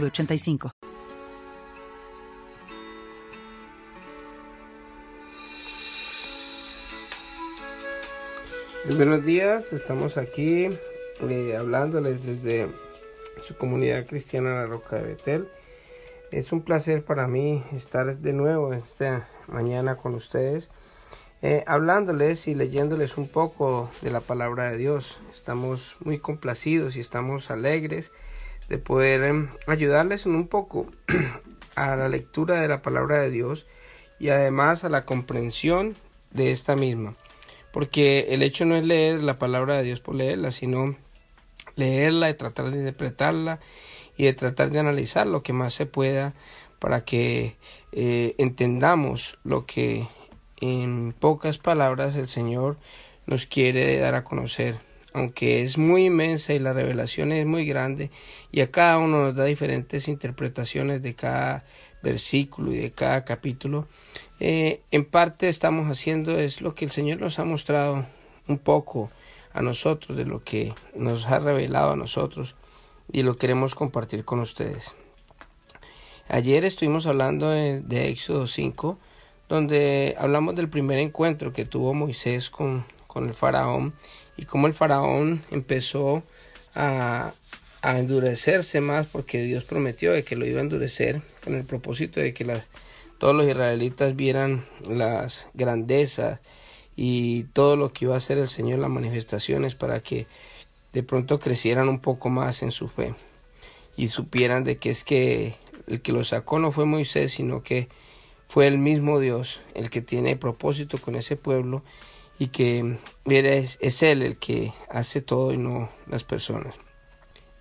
906985. Buenos días, estamos aquí eh, hablándoles desde su comunidad cristiana La Roca de Betel. Es un placer para mí estar de nuevo esta mañana con ustedes, eh, hablándoles y leyéndoles un poco de la palabra de Dios. Estamos muy complacidos y estamos alegres de poder em, ayudarles en un poco a la lectura de la palabra de Dios y además a la comprensión de esta misma. Porque el hecho no es leer la palabra de Dios por leerla, sino leerla y tratar de interpretarla y de tratar de analizar lo que más se pueda para que eh, entendamos lo que en pocas palabras el Señor nos quiere dar a conocer aunque es muy inmensa y la revelación es muy grande y a cada uno nos da diferentes interpretaciones de cada versículo y de cada capítulo, eh, en parte estamos haciendo es lo que el Señor nos ha mostrado un poco a nosotros, de lo que nos ha revelado a nosotros y lo queremos compartir con ustedes. Ayer estuvimos hablando de, de Éxodo 5, donde hablamos del primer encuentro que tuvo Moisés con, con el faraón y cómo el faraón empezó a, endurecerse más porque Dios prometió de que lo iba a endurecer con el propósito de que las, todos los israelitas vieran las grandezas y todo lo que iba a hacer el Señor, las manifestaciones para que de pronto crecieran un poco más en su fe y supieran de que es que el que lo sacó no fue Moisés, sino que fue el mismo Dios el que tiene propósito con ese pueblo y que es, es Él el que hace todo y no las personas.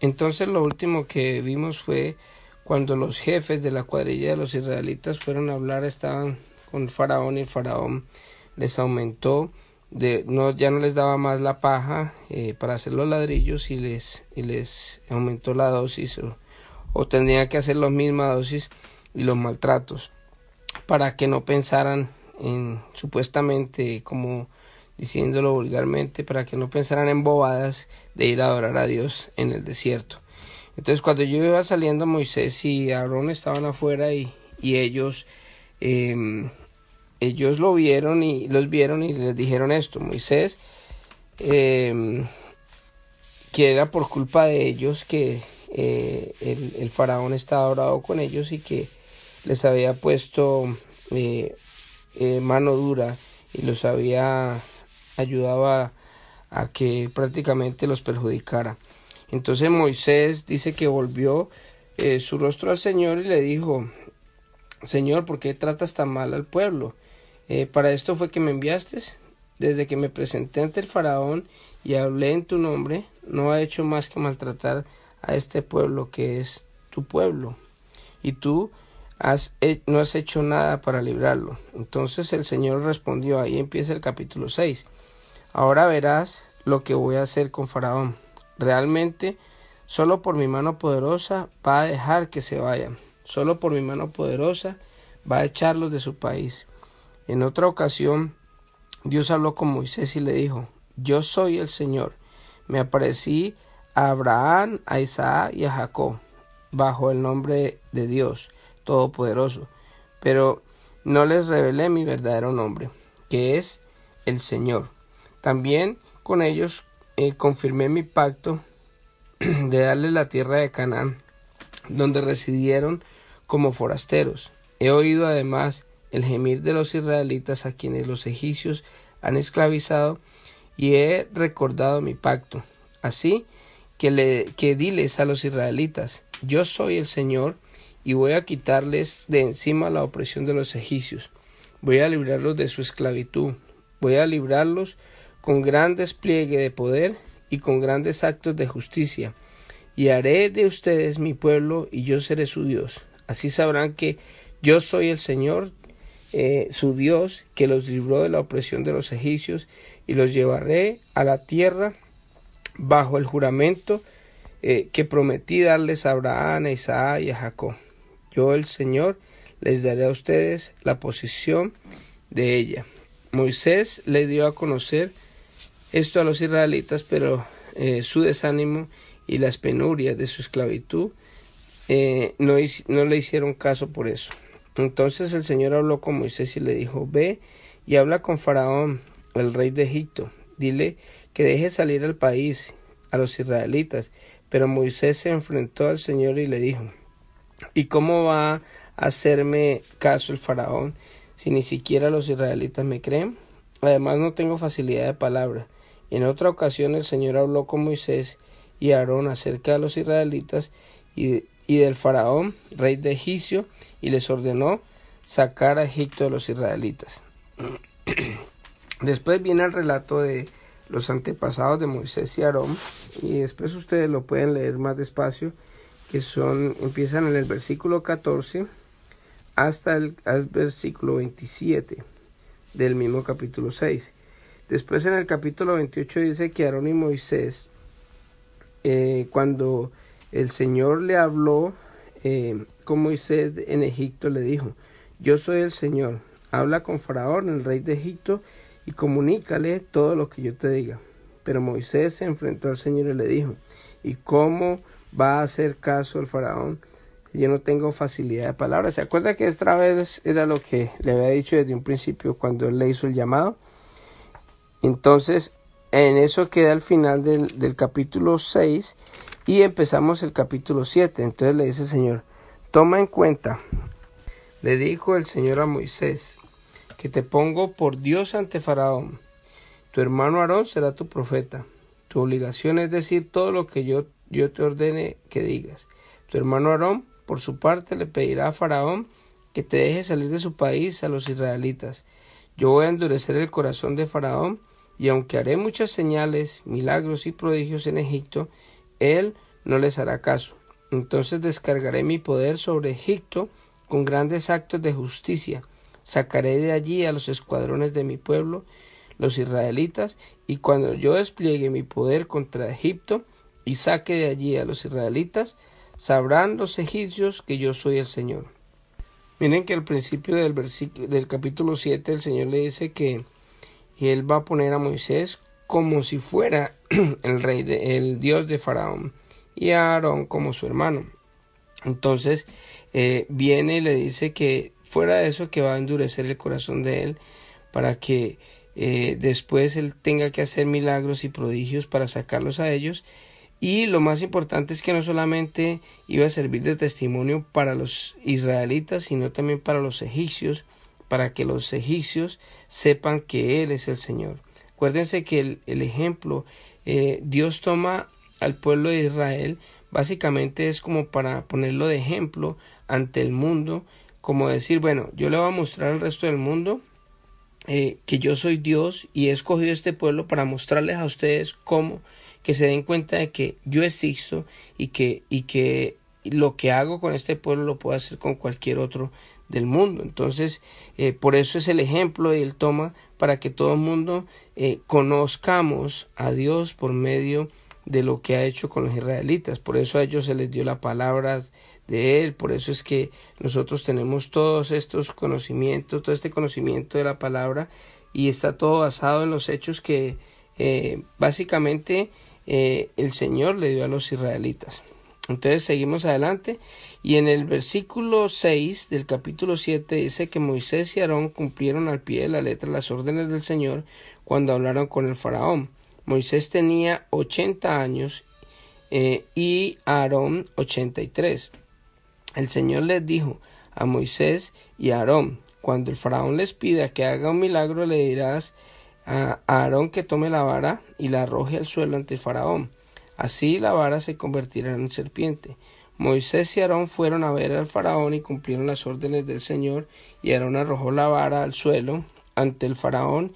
Entonces lo último que vimos fue cuando los jefes de la cuadrilla de los israelitas fueron a hablar, estaban con faraón y el faraón les aumentó, de, no, ya no les daba más la paja eh, para hacer los ladrillos y les, y les aumentó la dosis o, o tendrían que hacer la misma dosis y los maltratos para que no pensaran en supuestamente como diciéndolo vulgarmente, para que no pensaran en bobadas de ir a adorar a Dios en el desierto. Entonces cuando yo iba saliendo Moisés y Aarón estaban afuera y, y ellos eh, ellos lo vieron y los vieron y les dijeron esto Moisés eh, que era por culpa de ellos que eh, el, el, faraón estaba orado con ellos y que les había puesto eh, eh mano dura y los había ayudaba a que prácticamente los perjudicara. Entonces Moisés dice que volvió eh, su rostro al Señor y le dijo, Señor, ¿por qué tratas tan mal al pueblo? Eh, para esto fue que me enviaste. Desde que me presenté ante el faraón y hablé en tu nombre, no ha hecho más que maltratar a este pueblo que es tu pueblo. Y tú has, no has hecho nada para librarlo. Entonces el Señor respondió, ahí empieza el capítulo 6. Ahora verás lo que voy a hacer con Faraón. Realmente, solo por mi mano poderosa va a dejar que se vayan. Solo por mi mano poderosa va a echarlos de su país. En otra ocasión, Dios habló con Moisés y le dijo, Yo soy el Señor. Me aparecí a Abraham, a Isaac y a Jacob, bajo el nombre de Dios Todopoderoso, pero no les revelé mi verdadero nombre, que es el Señor. También con ellos eh, confirmé mi pacto de darles la tierra de Canaán, donde residieron como forasteros. He oído además el gemir de los israelitas a quienes los egipcios han esclavizado y he recordado mi pacto. Así que, le, que diles a los israelitas, yo soy el Señor y voy a quitarles de encima la opresión de los egipcios. Voy a librarlos de su esclavitud. Voy a librarlos con gran despliegue de poder y con grandes actos de justicia, y haré de ustedes mi pueblo y yo seré su Dios. Así sabrán que yo soy el Señor, eh, su Dios, que los libró de la opresión de los egipcios y los llevaré a la tierra bajo el juramento eh, que prometí darles a Abraham, a Isaac y a Jacob. Yo, el Señor, les daré a ustedes la posición de ella. Moisés le dio a conocer esto a los israelitas, pero eh, su desánimo y las penurias de su esclavitud, eh, no, no le hicieron caso por eso. Entonces el Señor habló con Moisés y le dijo, ve y habla con Faraón, el rey de Egipto, dile que deje salir al país a los israelitas. Pero Moisés se enfrentó al Señor y le dijo, ¿y cómo va a hacerme caso el faraón si ni siquiera los israelitas me creen? Además no tengo facilidad de palabra. En otra ocasión el Señor habló con Moisés y Aarón acerca de los israelitas y, del faraón, rey de Egipcio, y les ordenó sacar a Egipto de los israelitas. Después viene el relato de los antepasados de Moisés y Aarón, y después ustedes lo pueden leer más despacio, que son, empiezan en el versículo 14 hasta el, el versículo 27 del mismo capítulo 6. Después en el capítulo 28 dice que Aarón y Moisés eh, cuando el Señor le habló eh, con Moisés en Egipto, le dijo, yo soy el Señor, habla con Faraón, el rey de Egipto, y comunícale todo lo que yo te diga. Pero Moisés se enfrentó al Señor y le dijo, ¿y cómo va a hacer caso el Faraón? Yo no tengo facilidad de palabras. ¿Se acuerda que esta vez era lo que le había dicho desde un principio cuando él le hizo el llamado? Entonces en eso queda el final del, del capítulo 6 y empezamos el capítulo 7. Entonces le dice el Señor, toma en cuenta, le dijo el Señor a Moisés, que te pongo por Dios ante Faraón. Tu hermano Aarón será tu profeta. Tu obligación es decir todo lo que yo, yo te ordene que digas. Tu hermano Aarón, por su parte, le pedirá a Faraón que te deje salir de su país a los israelitas. Yo voy a endurecer el corazón de Faraón y aunque haré muchas señales, milagros y prodigios en Egipto, él no les hará caso. Entonces descargaré mi poder sobre Egipto con grandes actos de justicia. Sacaré de allí a los escuadrones de mi pueblo, los israelitas, y cuando yo despliegue mi poder contra Egipto y saque de allí a los israelitas, sabrán los egipcios que yo soy el Señor. Miren que al principio del, versículo, del capítulo 7 el Señor le dice que y él va a poner a Moisés como si fuera el rey de, el dios de Faraón y a Aarón como su hermano. Entonces eh, viene y le dice que fuera de eso que va a endurecer el corazón de él para que eh, después él tenga que hacer milagros y prodigios para sacarlos a ellos y lo más importante es que no solamente iba a servir de testimonio para los israelitas sino también para los egipcios para que los egipcios sepan que Él es el Señor. Acuérdense que el, ejemplo, eh, Dios toma al pueblo de Israel, básicamente es como para ponerlo de ejemplo ante el mundo, como decir, bueno, yo le voy a mostrar al resto del mundo eh, que yo soy Dios y he escogido este pueblo para mostrarles a ustedes cómo que se den cuenta de que yo existo y que, y que lo que hago con este pueblo lo puedo hacer con cualquier otro del mundo. Entonces, eh, por eso es el ejemplo y él toma para que todo el mundo eh, conozcamos a Dios por medio de lo que ha hecho con los israelitas. Por eso a ellos se les dio la palabra de él, por eso es que nosotros tenemos todos estos conocimientos, todo este conocimiento de la palabra y está todo basado en los hechos que eh, básicamente el Señor le dio a los israelitas. Entonces seguimos adelante y en el versículo 6 del capítulo 7 dice que Moisés y Aarón cumplieron al pie de la letra las órdenes del Señor cuando hablaron con el faraón. Moisés tenía 80 años eh, y Aarón 83. El Señor les dijo a Moisés y a Aarón, cuando el faraón les pida que haga un milagro, le dirás a Aarón que tome la vara y la arroje al suelo ante el faraón Así la vara se convertirá en serpiente. Moisés y Aarón fueron a ver al faraón y cumplieron las órdenes del Señor, y Aarón arrojó la vara al suelo ante el faraón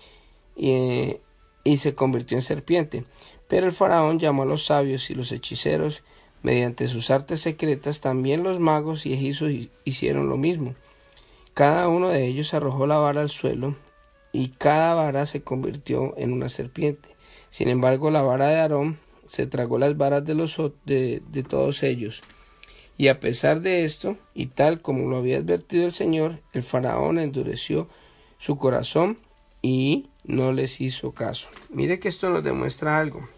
y, y se convirtió en serpiente. Pero el faraón llamó a los sabios y los hechiceros Mediante sus artes secretas también los magos y egipcios hicieron lo mismo. Cada uno de ellos arrojó la vara al suelo y cada vara se convirtió en una serpiente. Sin embargo, la vara de Aarón se tragó las varas de, los, de, todos ellos. Y a pesar de esto, y tal como lo había advertido el Señor, el faraón endureció su corazón y no les hizo caso. Mire que esto nos demuestra algo.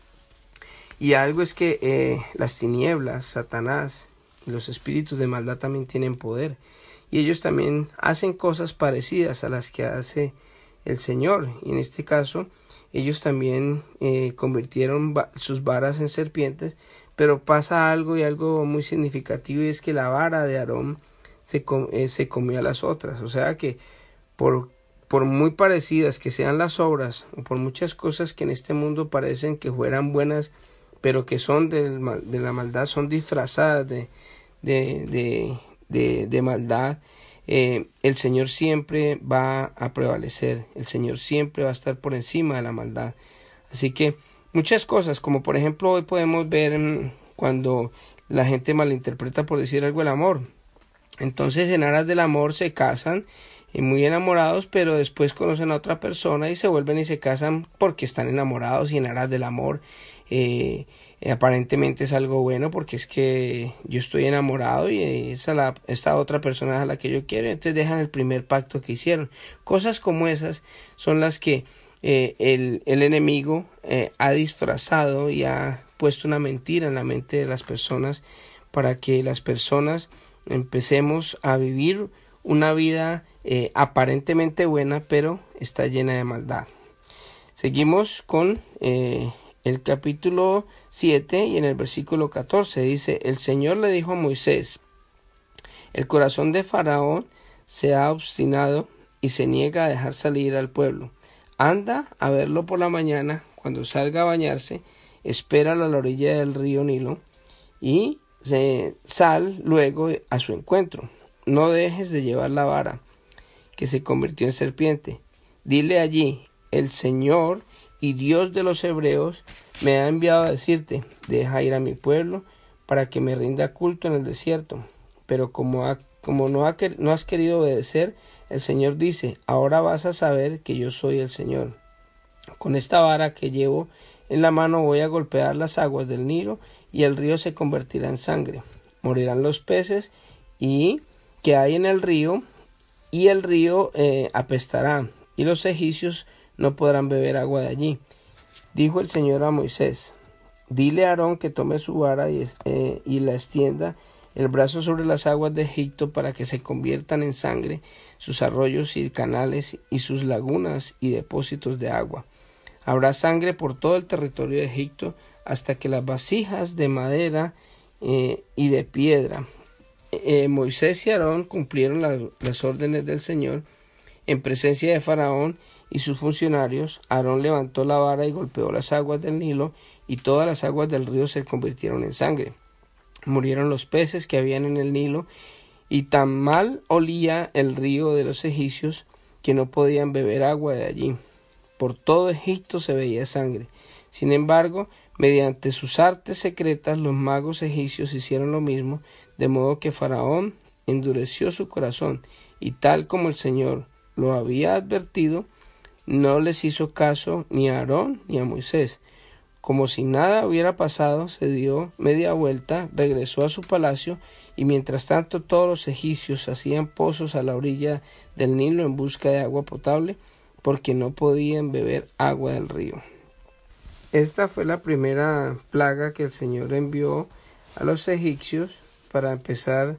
Y algo es que eh, las tinieblas, Satanás y los espíritus de maldad también tienen poder. Y ellos también hacen cosas parecidas a las que hace el Señor. Y en este caso, ellos también eh, convirtieron sus varas en serpientes. Pero pasa algo y algo muy significativo y es que la vara de Aarón se, eh, comió a las otras. O sea que por muy parecidas que sean las obras, o por muchas cosas que en este mundo parecen que fueran buenas, pero que son de, la maldad, son disfrazadas de, de maldad, eh, el Señor siempre va a prevalecer, el Señor siempre va a estar por encima de la maldad. Así que muchas cosas, como por ejemplo hoy podemos ver mm, cuando la gente malinterpreta por decir algo el amor. Entonces en aras del amor se casan y muy enamorados, pero después conocen a otra persona y se vuelven y se casan porque están enamorados y en aras del amor. Eh, aparentemente es algo bueno porque es que yo estoy enamorado y esta otra persona es a la que yo quiero, entonces dejan el primer pacto que hicieron. Cosas como esas son las que eh, el, enemigo eh, ha disfrazado y ha puesto una mentira en la mente de las personas para que las personas empecemos a vivir una vida eh, aparentemente buena, pero está llena de maldad. Seguimos con eh, el capítulo 7 y en el versículo 14 dice, el Señor le dijo a Moisés, el corazón de Faraón se ha obstinado y se niega a dejar salir al pueblo. Anda a verlo por la mañana, cuando salga a bañarse, espéralo a la orilla del río Nilo y se sal luego a su encuentro. No dejes de llevar la vara que se convirtió en serpiente. Dile allí, el Señor y Dios de los hebreos me ha enviado a decirte, deja ir a mi pueblo para que me rinda culto en el desierto. Pero como, como no, ha, no has querido obedecer, el Señor dice, ahora vas a saber que yo soy el Señor. Con esta vara que llevo en la mano voy a golpear las aguas del Nilo y el río se convertirá en sangre. Morirán los peces y que hay en el río y el río eh, apestará, y los egipcios no podrán beber agua de allí. Dijo el Señor a Moisés, dile a Aarón que tome su vara y, eh, y la extienda el brazo sobre las aguas de Egipto para que se conviertan en sangre sus arroyos y canales y sus lagunas y depósitos de agua. Habrá sangre por todo el territorio de Egipto hasta que las vasijas de madera eh, y de piedra eh, Moisés y Aarón cumplieron las órdenes del Señor en presencia de Faraón y sus funcionarios. Aarón levantó la vara y golpeó las aguas del Nilo y todas las aguas del río se convirtieron en sangre. Murieron los peces que habían en el Nilo y tan mal olía el río de los egipcios que no podían beber agua de allí. Por todo Egipto se veía sangre. Sin embargo, mediante sus artes secretas los magos egipcios hicieron lo mismo, de modo que Faraón endureció su corazón, y tal como el Señor lo había advertido, no les hizo caso ni a Aarón ni a Moisés. Como si nada hubiera pasado, se dio media vuelta, regresó a su palacio, y mientras tanto todos los egipcios hacían pozos a la orilla del Nilo en busca de agua potable, porque no podían beber agua del río. Esta fue la primera plaga que el Señor envió a los egipcios para empezar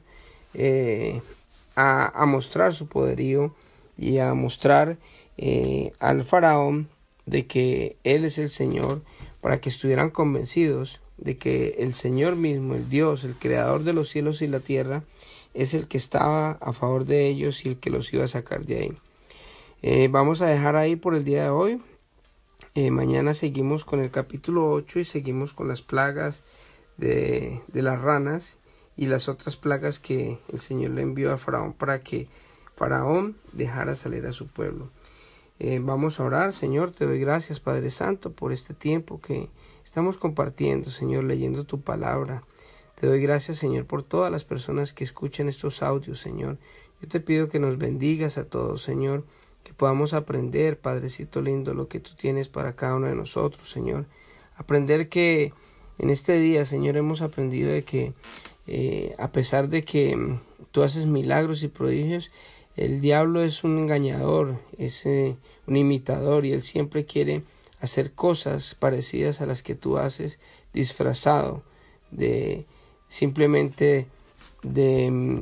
eh, a, mostrar su poderío y a mostrar eh, al faraón de que Él es el Señor, para que estuvieran convencidos de que el Señor mismo, el Dios, el creador de los cielos y la tierra, es el que estaba a favor de ellos y el que los iba a sacar de ahí. Eh, vamos a dejar ahí por el día de hoy. mañana seguimos con el capítulo 8 y seguimos con las plagas de las ranas y las otras plagas que el Señor le envió a Faraón para que Faraón dejara salir a su pueblo. Eh, vamos a orar, Señor, te doy gracias, Padre Santo, por este tiempo que estamos compartiendo, Señor, leyendo tu palabra. Te doy gracias, Señor, por todas las personas que escuchan estos audios, Señor. Yo te pido que nos bendigas a todos, Señor, que podamos aprender, Padrecito lindo, lo que tú tienes para cada uno de nosotros, Señor. Aprender que en este día, Señor, hemos aprendido de que eh, a pesar de que mm, tú haces milagros y prodigios, el diablo es un engañador, es eh, un imitador y él siempre quiere hacer cosas parecidas a las que tú haces disfrazado de simplemente de mm,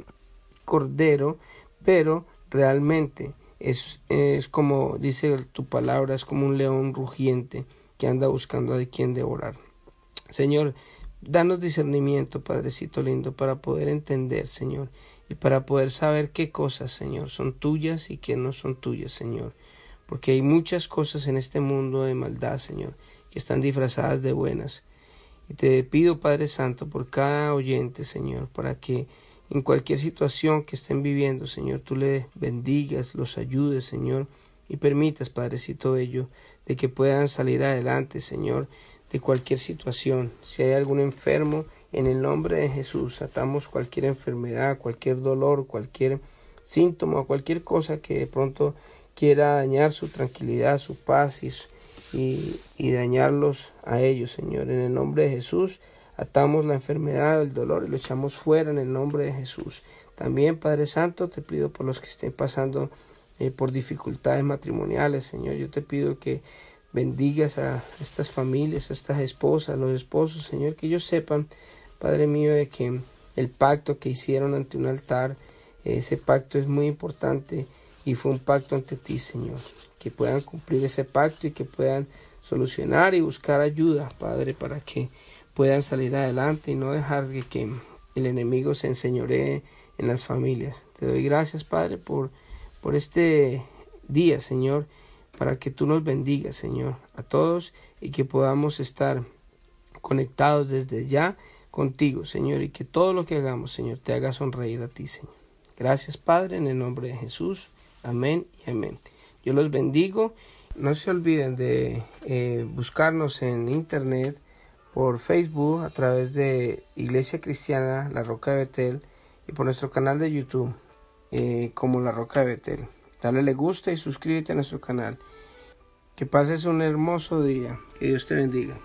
cordero, pero realmente es, es como dice tu palabra, es como un león rugiente que anda buscando a quien devorar. Señor, danos discernimiento, Padrecito lindo, para poder entender, Señor, para poder saber qué cosas, Señor, son tuyas y qué no son tuyas, Señor. Porque hay muchas cosas en este mundo de maldad, Señor, que están disfrazadas de buenas. Y te pido, Padre Santo, por cada oyente, Señor, para que en cualquier situación que estén viviendo, Señor, tú le bendigas, los ayudes, Señor, y permitas, Padrecito Bello, de que puedan salir adelante, Señor, de cualquier situación. Si hay algún enfermo, en el nombre de Jesús atamos cualquier enfermedad, cualquier dolor, cualquier síntoma, cualquier cosa que de pronto quiera dañar su tranquilidad, su paz y, y, dañarlos a ellos, Señor. En el nombre de Jesús atamos la enfermedad, el dolor y lo echamos fuera en el nombre de Jesús. También, Padre Santo, te pido por los que estén pasando eh, por dificultades matrimoniales, Señor. Yo te pido que bendigas a estas familias, a estas esposas, a los esposos, Señor, que ellos sepan, Padre mío, de que el pacto que hicieron ante un altar, ese pacto es muy importante y fue un pacto ante ti, Señor. Que puedan cumplir ese pacto y que puedan solucionar y buscar ayuda, Padre, para que puedan salir adelante y no dejar que el enemigo se enseñoree en las familias. Te doy gracias, Padre, por, por este día, Señor, para que tú nos bendigas, Señor, a todos y que podamos estar conectados desde ya contigo, Señor, y que todo lo que hagamos, Señor, te haga sonreír a ti, Señor. Gracias, Padre, en el nombre de Jesús. Amén y amén. Yo los bendigo. No se olviden de eh, buscarnos en internet por Facebook a través de Iglesia Cristiana La Roca de Betel y por nuestro canal de YouTube eh, como La Roca de Betel. Dale le gusta y suscríbete a nuestro canal. Que pases un hermoso día. Que Dios te bendiga.